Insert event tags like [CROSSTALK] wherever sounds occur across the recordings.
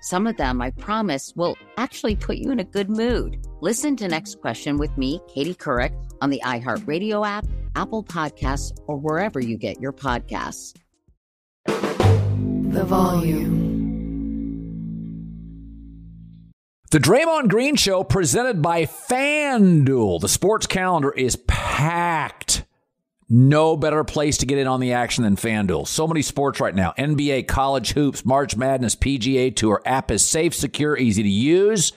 Some of them, I promise, will actually put you in a good mood. Listen to Next Question with me, Katie Couric, on the iHeartRadio app, Apple Podcasts, or wherever you get your podcasts. The volume. The Draymond Green Show presented by FanDuel. The sports calendar is packed. No better place to get in on the action than FanDuel. So many sports right now NBA, college hoops, March Madness, PGA Tour. App is safe, secure, easy to use.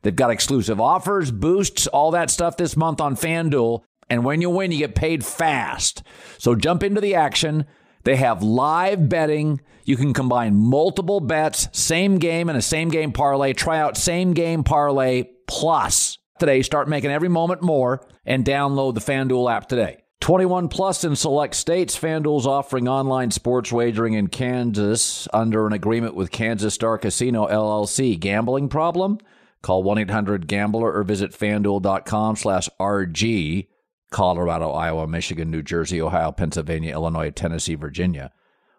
They've got exclusive offers, boosts, all that stuff this month on FanDuel. And when you win, you get paid fast. So jump into the action. They have live betting. You can combine multiple bets, same game and a same game parlay. Try out same game parlay plus today. Start making every moment more and download the FanDuel app today. 21 plus in select states. FanDuel's offering online sports wagering in Kansas under an agreement with Kansas Star Casino LLC. Gambling problem? Call 1-800-GAMBLER or visit fanduel.com slash RG. Colorado, Iowa, Michigan, New Jersey, Ohio, Pennsylvania, Illinois, Tennessee, Virginia.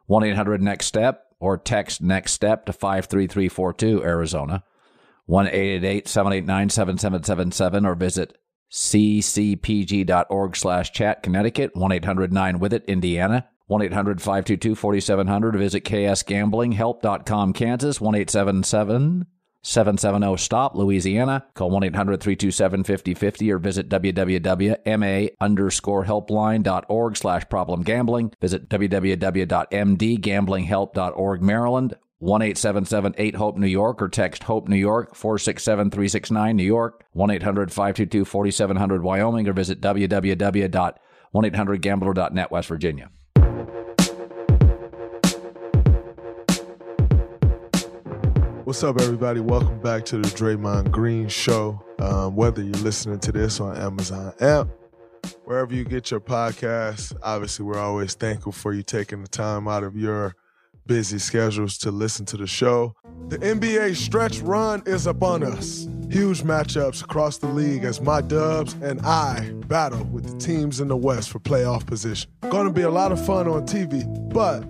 1-800-NEXT-STEP or text NEXT STEP to 53342 Arizona. 1-888-789-7777 or visit ccpg.org slash chat Connecticut, 1-800-9-WITH-IT Indiana, 1-800-522-4700 visit ksgamblinghelp.com Kansas, 1-877 770-STOP Louisiana. Call 1-800-327-5050 or visit www.ma underscore helpline.org slash problem gambling. Visit www.mdgamblinghelp.org Maryland. 1 877 HOPE New York or text HOPE New York 467 369 New York, 1 800 522 4700 Wyoming, or visit www.1800gambler.net West Virginia. What's up, everybody? Welcome back to the Draymond Green Show. Um, whether you're listening to this on Amazon app, wherever you get your podcasts, obviously, we're always thankful for you taking the time out of your busy schedules to listen to the show. The NBA stretch run is upon us. Huge matchups across the league as my Dubs and I battle with the teams in the West for playoff position. To be a lot of fun on TV, but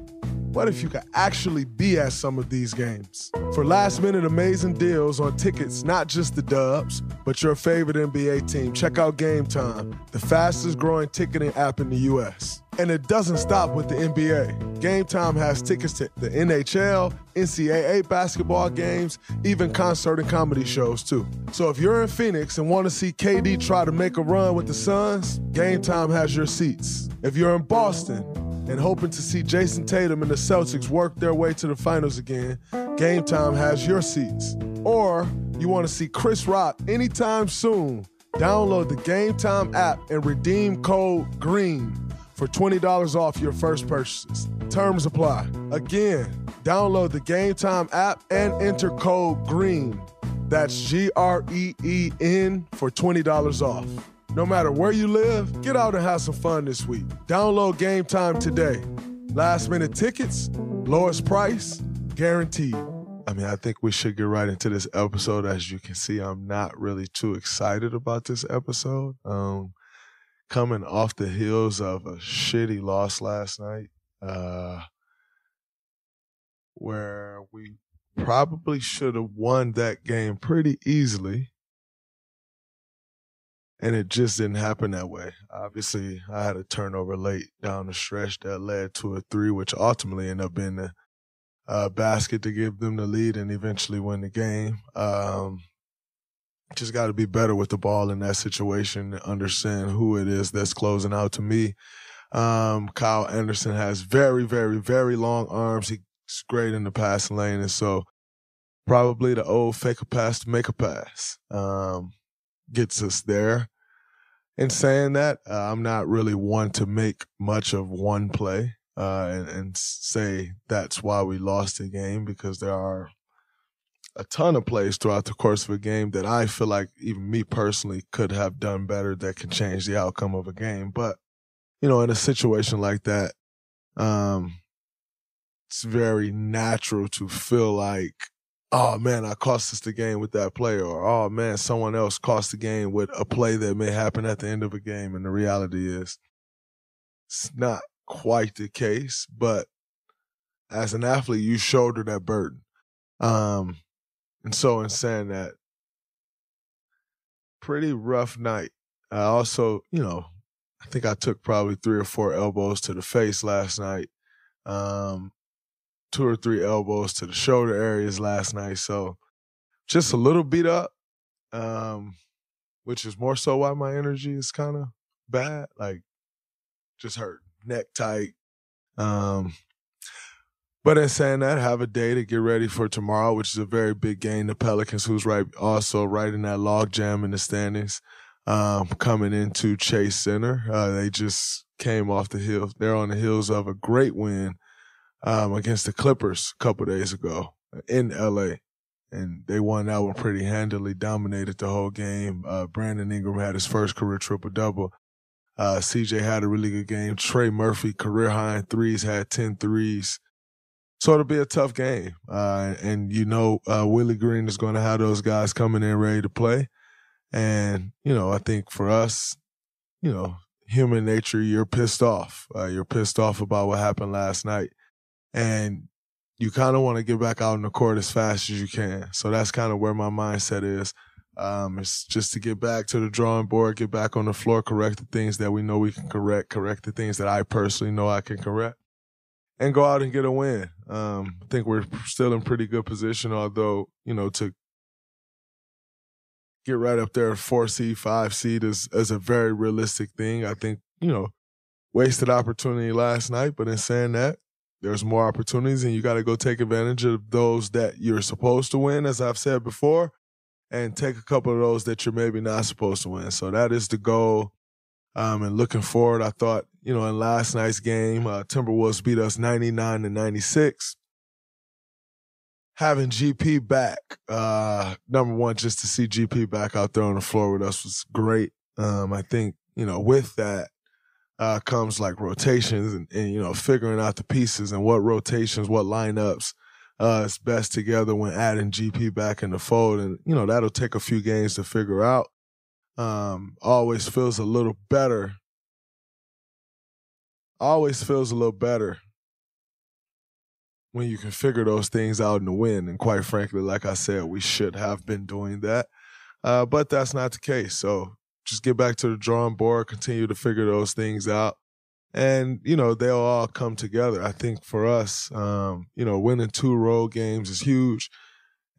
what if you could actually be at some of these games? For last minute amazing deals on tickets, not just the Dubs, but your favorite NBA team, check out Game Time, the fastest growing ticketing app in the U.S. And it doesn't stop with the NBA. Game Time has tickets to the NHL, NCAA basketball games, even concert and comedy shows too. So if you're in Phoenix and want to see KD try to make a run with the Suns, Game Time has your seats. If you're in Boston, and hoping to see Jayson Tatum and the Celtics work their way to the finals again, Game Time has your seats. Or you want to see Chris Rock anytime soon, download the Game Time app and redeem code GREEN for $20 off your first purchases. Terms apply. Again, download the Game Time app and enter code GREEN. That's G R E E N for $20 off. No matter where you live, get out and have some fun this week. Download Game Time today. Last minute tickets, lowest price, guaranteed. I mean, I think we should get right into this episode. As you can see, I'm not really too excited about this episode. Um, coming off the heels of a shitty loss last night, uh, where we probably should have won that game pretty easily. And it just didn't happen that way. Obviously, I had a turnover late down the stretch that led to a three, which ultimately ended up being the uh, basket to give them the lead and eventually win the game. Um, just got to be better with the ball in that situation, understand who it is that's closing out to me. Um, Kyle Anderson has very, very, very long arms. He's great in the passing lane. And so probably the old fake a pass to make a pass um, gets us there. In saying that, uh, I'm not really one to make much of one play uh, and, and say that's why we lost the game because there are a ton of plays throughout the course of a game that I feel like even me personally could have done better that can change the outcome of a game. But, you know, in a situation like that, um, it's very natural to feel like, oh man, I cost us the game with that play, or oh man, someone else cost the game with a play that may happen at the end of a game. And the reality is, it's not quite the case, but as an athlete, you shoulder that burden. Um, and so in saying that, pretty rough night. I also, you know, I think I took probably three or four elbows to the face last night. Um, two or three elbows to the shoulder areas last night. So just a little beat up, um, which is more so why my energy is kind of bad. Like just hurt, neck tight. Um, but in saying that, have a day to get ready for tomorrow, which is a very big game. The Pelicans, who's right, also right in that log jam in the standings, um, coming into Chase Center. Uh, they just came off the hill. They're on the heels of a great win um, against the Clippers a couple days ago in LA. And they won that one pretty handily, dominated the whole game. Uh, Brandon Ingram had his first career triple double. Uh, CJ had a really good game. Trey Murphy, career high in threes, had 10 threes. So it'll be a tough game. Uh, and you know, uh, Willie Green is going to have those guys coming in ready to play. And, you know, I think for us, you know, human nature, you're pissed off. Uh, you're pissed off about what happened last night and you kind of want to get back out in the court as fast as you can. So that's kind of where my mindset is. Um, it's just to get back to the drawing board, get back on the floor, correct the things that we know we can correct, correct the things that I personally know I can correct, and go out and get a win. Um, I think we're still in pretty good position, although, you know, to get right up there, four seed, five seed is, is a very realistic thing. I think, you know, wasted opportunity last night, but in saying that, there's more opportunities and you got to go take advantage of those that you're supposed to win, as I've said before, and take a couple of those that you're maybe not supposed to win. So that is the goal. Um, and looking forward, I thought, you know, in last night's game, uh, Timberwolves beat us 99 to 96. Having GP back, uh, number one, just to see GP back out there on the floor with us was great. Um, I think, you know, with that, uh, comes like rotations and, and, you know figuring out the pieces and what rotations, what lineups uh, is best together when adding GP back in the fold, and you know that'll take a few games to figure out. Um, always feels a little better. Always feels a little better when you can figure those things out in the win. And quite frankly, like I said, we should have been doing that. Uh, but that's not the case. So just get back to the drawing board, continue to figure those things out. And, you know, they'll all come together. I think for us, um, you know, winning two road games is huge.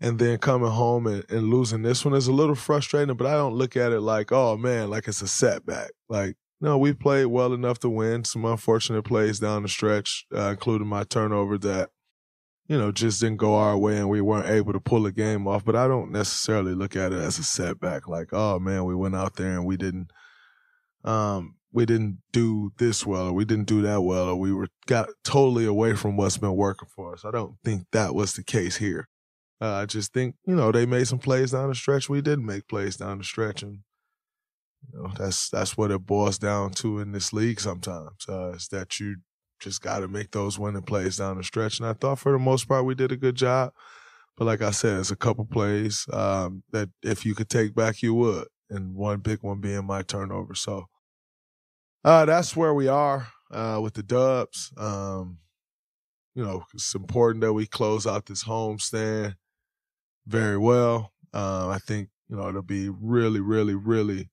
And then coming home and, and losing this one is a little frustrating, but I don't look at it like, oh man, like it's a setback. Like, no, we played well enough to win. Some unfortunate plays down the stretch, uh, including my turnover that you know, just didn't go our way and we weren't able to pull a game off. But I don't necessarily look at it as a setback. Like, oh man, we went out there and we didn't, um, we didn't do this well or we didn't do that well or we were got totally away from what's been working for us. I don't think that was the case here. Uh, I just think, you know, they made some plays down the stretch. We didn't make plays down the stretch and, you know, that's, that's what it boils down to in this league sometimes, uh, is that you just got to make those winning plays down the stretch. And I thought for the most part we did a good job. But like I said, it's a couple plays um, that if you could take back, you would. And one big one being my turnover. So uh, that's where we are uh, with the Dubs. Um, you know, it's important that we close out this homestand very well. Uh, I think you know it'll be really, really, really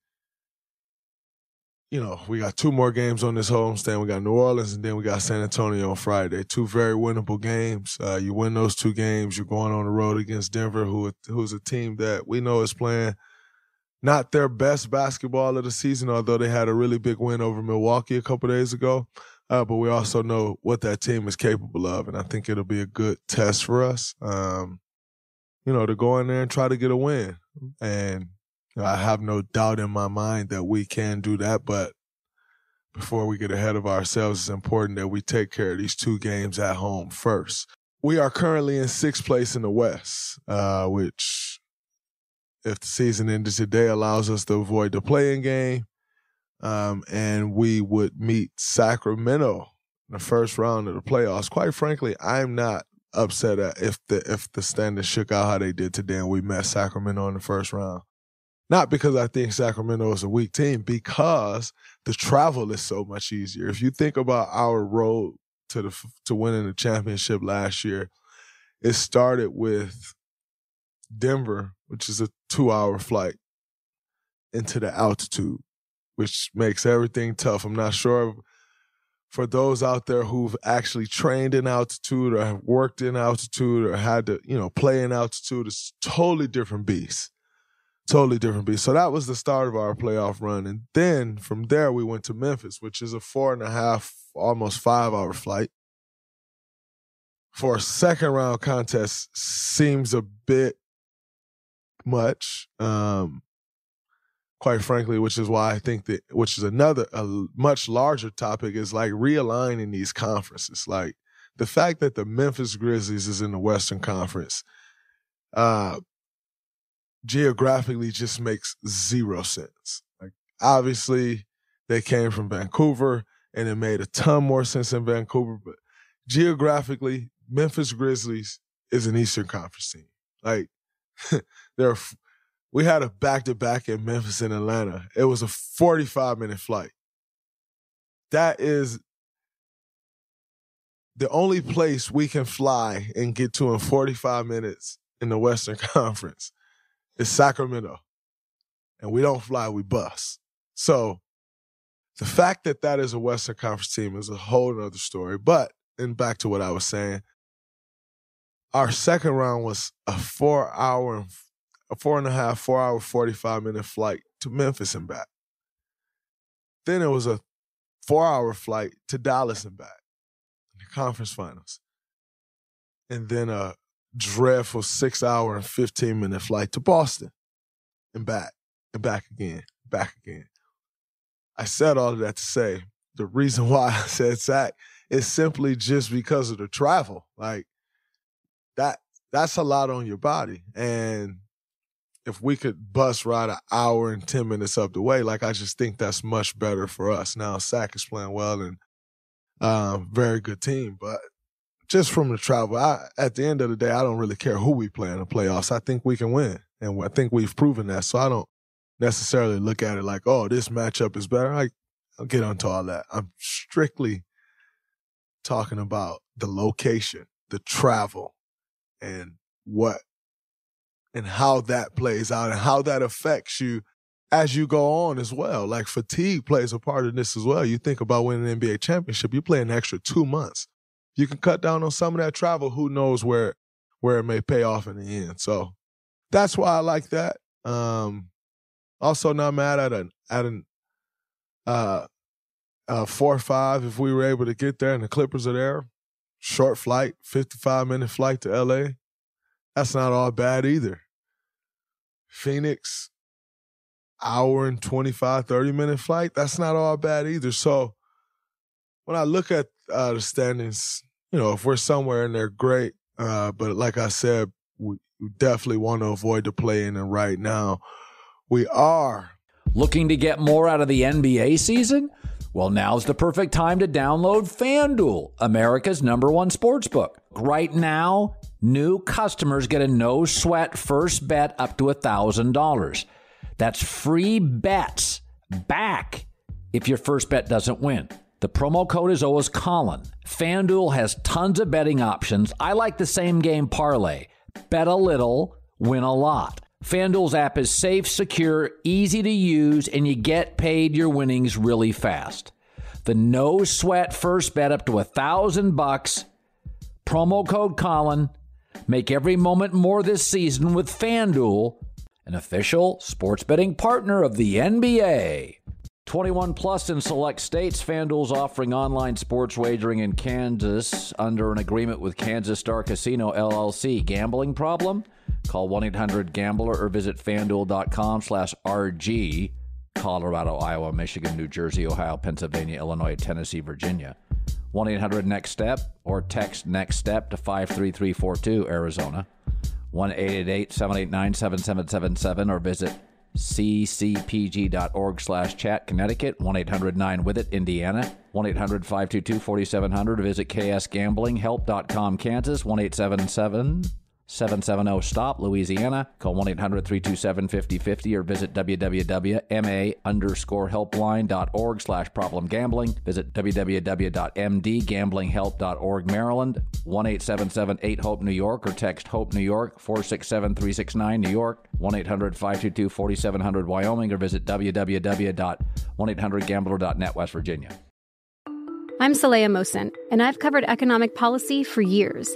you know, we got two more games on this homestand. We got New Orleans and then we got San Antonio on Friday. Two very winnable games. Uh, you win those two games, you're going on the road against Denver, who who's a team that we know is playing not their best basketball of the season, although they had a really big win over Milwaukee a couple days ago. Uh, but we also know what that team is capable of, and I think it'll be a good test for us. Um, you know, to go in there and try to get a win. And I have no doubt in my mind that we can do that, but before we get ahead of ourselves, it's important that we take care of these two games at home first. We are currently in sixth place in the West, uh, which, if the season ended today, allows us to avoid the play-in game. Um, and we would meet Sacramento in the first round of the playoffs. Quite frankly, I'm not upset at if the if the standings shook out how they did today and we met Sacramento in the first round. Not because I think Sacramento is a weak team, because the travel is so much easier. If you think about our road to the to winning the championship last year, it started with Denver, which is a two-hour flight into the altitude, which makes everything tough. I'm not sure for those out there who've actually trained in altitude or have worked in altitude or had to, you know, play in altitude, it's totally different beast totally different beast. So that was the start of our playoff run. And then from there, we went to Memphis, which is a four and a half, almost five hour flight. For a second round contest seems a bit much, um, quite frankly, which is why I think that, which is another, a much larger topic is like realigning these conferences. Like the fact that the Memphis Grizzlies is in the Western Conference, uh, geographically just makes zero sense. Like obviously they came from Vancouver and it made a ton more sense in Vancouver, but geographically, Memphis Grizzlies is an Eastern Conference team. Like [LAUGHS] there we had a back to back in Memphis and Atlanta. It was a 45 minute flight. That is the only place we can fly and get to in 45 minutes in the Western [LAUGHS] Conference is Sacramento. And we don't fly, we bus. So the fact that that is a Western Conference team is a whole other story. But, and back to what I was saying, our second round was a four hour, a four and a half, four hour, 45 minute flight to Memphis and back. Then it was a four hour flight to Dallas and back in the conference finals. And then a dreadful six hour and 15 minute flight to Boston and back and back again, back again. I said all of that to say the reason [LAUGHS] why I said Sac is simply just because of the travel. Like that, that's a lot on your body. And if we could bus ride an hour and 10 minutes up the way, like I just think that's much better for us. Now, Sac is playing well and um, very good team, but just from the travel, I, at the end of the day, I don't really care who we play in the playoffs. I think we can win, and I think we've proven that. So I don't necessarily look at it like, oh, this matchup is better. I'll get onto all that. I'm strictly talking about the location, the travel, and what and how that plays out and how that affects you as you go on as well. Like fatigue plays a part in this as well. You think about winning an NBA championship, you play an extra two months you can cut down on some of that travel. Who knows where where it may pay off in the end. So that's why I like that. Um, also not mad at an at an uh, uh four or five if we were able to get there and the Clippers are there. Short flight, 55 minute flight to LA. That's not all bad either. Phoenix, hour and 25, 30 minute flight. That's not all bad either. So when I look at uh, the standings, you know, if we're somewhere in there, great. Uh, but like I said, we definitely want to avoid the play in. And right now, we are. Looking to get more out of the NBA season? Well, now's the perfect time to download FanDuel, America's number one sports book. Right now, new customers get a no sweat first bet up to $1,000. That's free bets back if your first bet doesn't win. The promo code is always Colin. FanDuel has tons of betting options. I like the same game parlay. Bet a little, win a lot. FanDuel's app is safe, secure, easy to use, and you get paid your winnings really fast. The no sweat first bet up to a thousand bucks. Promo code Colin. Make every moment more this season with FanDuel, an official sports betting partner of the NBA. 21 plus in select states. FanDuel's offering online sports wagering in Kansas under an agreement with Kansas Star Casino LLC. Gambling problem? Call 1-800-GAMBLER or visit fanduel.com slash RG. Colorado, Iowa, Michigan, New Jersey, Ohio, Pennsylvania, Illinois, Tennessee, Virginia. 1-800-NEXT-STEP or text NEXT STEP to 53342 Arizona. 1-888-789-7777 or visit ccpg.org slash chat Connecticut, 1-800-9-WITH-IT Indiana, 1-800-522-4700 visit ksgamblinghelp.com Kansas, 1-877 770 STOP, Louisiana. Call 1 800 327 5050 or visit www.ma underscore helpline.org slash problem gambling. Visit www.mdgamblinghelp.org, Maryland. 1 877 8 HOPE New York or text HOPE New York 467 369 New York. 1 800 522 4700 Wyoming or visit www.1800gambler.net West Virginia. I'm Saleha Mohsin, and I've covered economic policy for years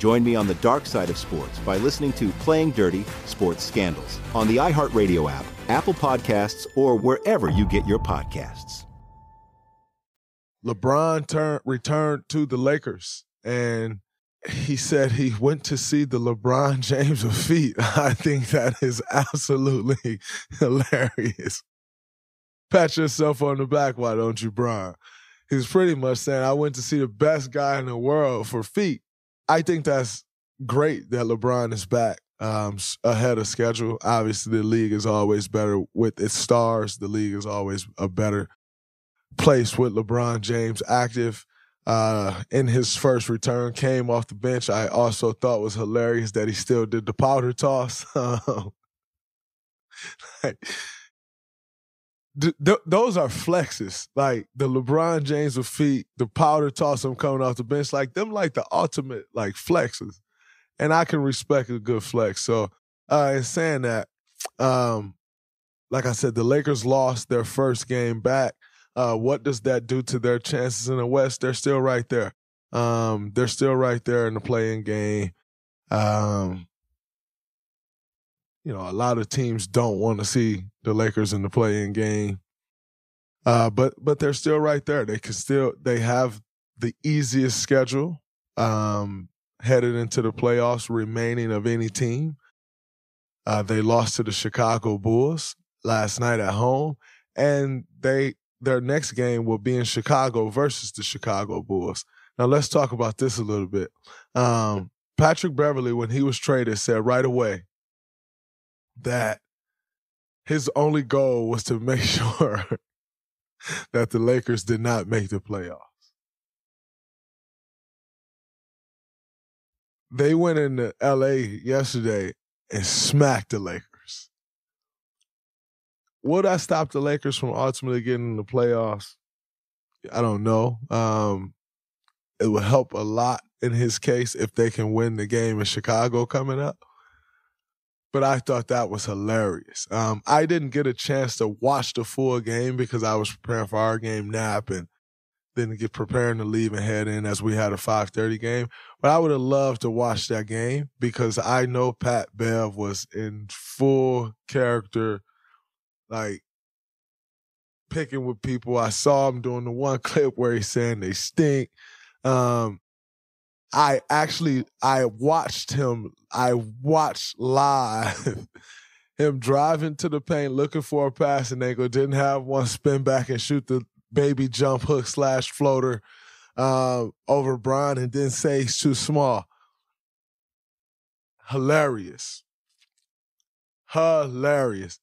Join me on the dark side of sports by listening to Playing Dirty Sports Scandals on the iHeartRadio app Apple Podcasts, or wherever you get your podcasts. LeBron turned returned to the Lakers and he said he went to see the LeBron [LAUGHS] James of feet. [LAUGHS] I think that is absolutely [LAUGHS] hilarious. Pat yourself on the back, why don't you, Bron? He's pretty much saying, I went to see the best guy in the world for feet. I think that's great that LeBron is back um, ahead of schedule. Obviously, the league is always better with its stars. The league is always a better place with LeBron James active. uh, in his first return came off the bench. I also thought was hilarious that he still did the powder toss. [LAUGHS] like, th- th- those are flexes. Like the LeBron James of feet, the powder toss him coming off the bench, like them, like the ultimate like flexes. And I can respect a good flex. So, uh, in saying that, um, like I said, the Lakers lost their first game back. Uh, what does that do to their chances in the West? They're still right there. Um, they're still right there in the play-in game. Um, you know, a lot of teams don't want to see the Lakers in the play-in game. Uh, but but they're still right there. They can still they have the easiest schedule um, headed into the playoffs remaining of any team. Uh, they lost to the Chicago Bulls last night at home, and they their next game will be in Chicago versus the Chicago Bulls. Now let's talk about this a little bit. Um, Patrick Beverley, when he was traded, said right away that his only goal was to make [LAUGHS] sure that the Lakers did not make the playoffs. They went into LA yesterday and smacked the Lakers. Would I stop the Lakers from ultimately getting in the playoffs? I don't know. Um, it would help a lot in his case if they can win the game in Chicago coming up but I thought that was hilarious. Um, I didn't get a chance to watch the full game because I was preparing for our game nap and then get preparing to leave and head in as we had a 5:30 game. But I would have loved to watch that game because I know Pat Bev was in full character, like picking with people. I saw him doing the one [LAUGHS] clip where he's saying they stink. Um, I actually I watched him. I watched live [LAUGHS] him driving to the paint looking for a passing angle. Didn't have one spin back and shoot the baby jump hook slash floater um, over Bron and didn't say he's too small. Hilarious. Hilarious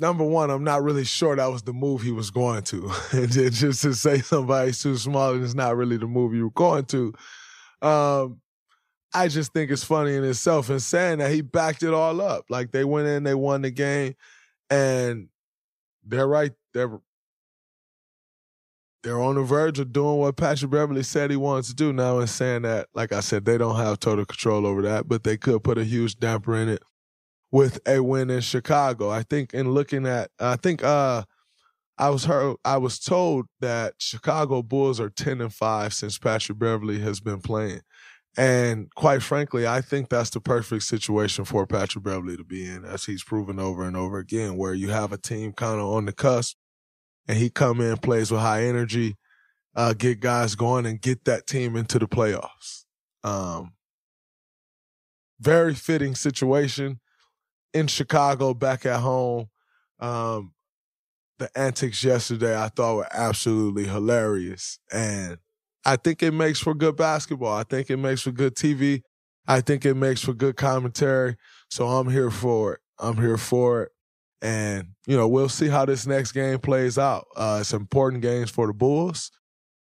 number one, I'm not really sure that was the move he was going to. [LAUGHS] and just to say somebody's too small and it's not really the move you were going to. Um, I just think it's funny in itself and saying that he backed it all up. Like they went in, they won the game, and they're right. They're they're on the verge of doing what Patrick Beverley said he wants to do now and saying that, like I said, they don't have total control over that, but they could put a huge damper in it with a win in Chicago. I think in looking at, I think uh, I was heard, I was told that Chicago Bulls are ten and five since Patrick Beverley has been playing, and quite frankly, I think that's the perfect situation for Patrick Beverley to be in, as he's proven over and over again, where you have a team kind of on the cusp, and he come in plays with high energy, uh, get guys going, and get that team into the playoffs. Um, very fitting situation in Chicago, back at home. Um, the antics yesterday I thought were absolutely hilarious. And I think it makes for good basketball. I think it makes for good TV. I think it makes for good commentary. So I'm here for it. I'm here for it. And, you know, we'll see how this next game plays out. Uh, it's important games for the Bulls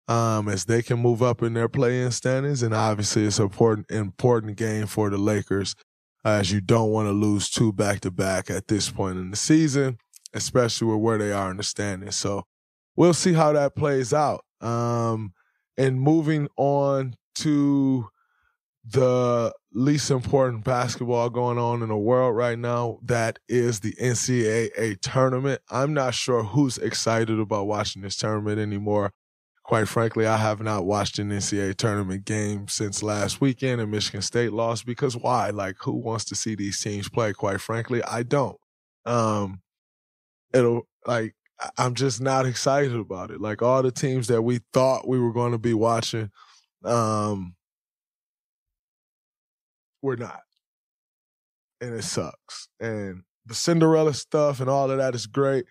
um, as they can move up in their play-in standings. And obviously it's an important, important game for the Lakers as you don't want to lose two back to back at this point in the season, especially with where they are in the standings. So we'll see how that plays out. Um, and moving on to the least important basketball going on in the world right now, that is the NCAA tournament. I'm not sure who's excited about watching this tournament anymore quite frankly, I have not watched an NCAA tournament game since last weekend and Michigan State lost because why? Like, who wants to see these teams play? Quite frankly, I don't. Um, it'll like, I'm just not excited about it. Like all the teams that we thought we were going to be watching, um, we're not. And it sucks. And the Cinderella stuff and all of that is great.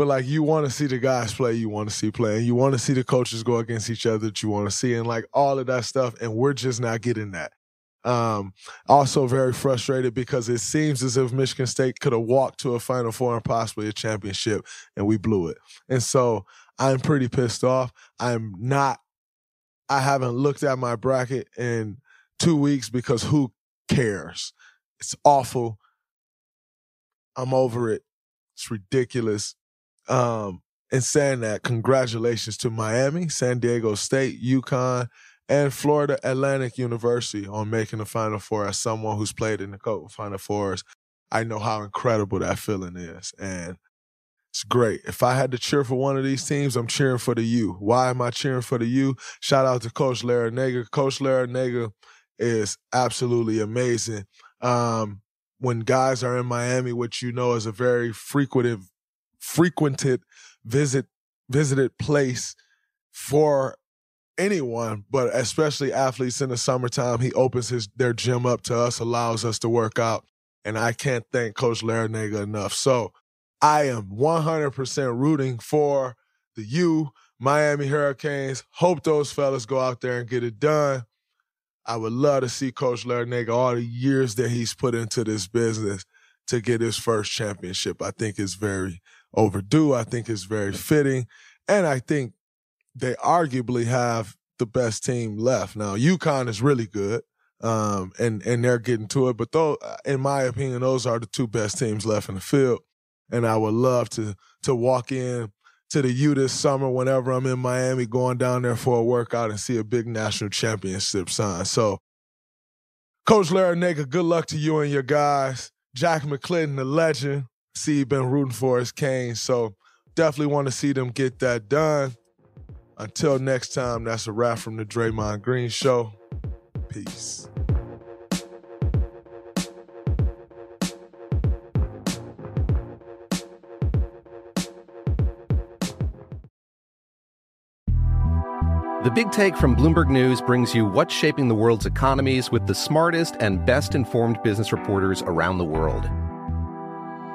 But like you want to see the guys play you want to see play, and you want to see the coaches go against each other that you want to see, and like all of that stuff, and we're just not getting that. Um, also very frustrated because it seems as if Michigan State could have walked to a Final Four and possibly a championship, and we blew it. And so I'm pretty pissed off. I'm not, I haven't looked at my bracket in two weeks because who cares? It's awful. I'm over it. It's ridiculous. Um, and saying that, congratulations to Miami, San Diego State, UConn, and Florida Atlantic University on making the Final Four. As someone who's played in the Final Fours, I know how incredible that feeling is. And it's great. If I had to cheer for one of these teams, I'm cheering for the U. Why am I cheering for the U? Shout out to Coach Larrañaga. Coach Larrañaga is absolutely amazing. Um, when guys are in Miami, which you know is a very frequented, frequented visit visited place for anyone, but especially athletes in the summertime, he opens his their gym up to us, allows us to work out, and I can't thank Coach Larrañaga enough. So I am 100% rooting for the U, Miami Hurricanes. Hope those fellas go out there and get it done. I would love to see Coach Larrañaga all the years that he's put into this business to get his first championship. I think is very overdue. I think it's very fitting. And I think they arguably have the best team left. Now, UConn is really good. Um, and, and they're getting to it. But though, in my opinion, those are the two best teams left in the field and I would love to to walk in to the U this summer whenever I'm in Miami, going down there for a workout and see a big national championship sign. So, Coach Larrañaga, good luck to you and your guys. Jack McClinton, the legend. See, you've been rooting for his Kane. so definitely want to see them get that done. Until next time, that's a wrap from the Draymond Green Show. Peace. The Big Take from Bloomberg News brings you what's shaping the world's economies with the smartest and best informed business reporters around the world.